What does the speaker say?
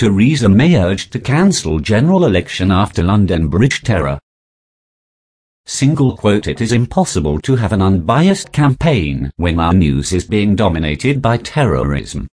Theresa May urged to cancel general election after London Bridge terror. Single quote It is impossible to have an unbiased campaign when our news is being dominated by terrorism.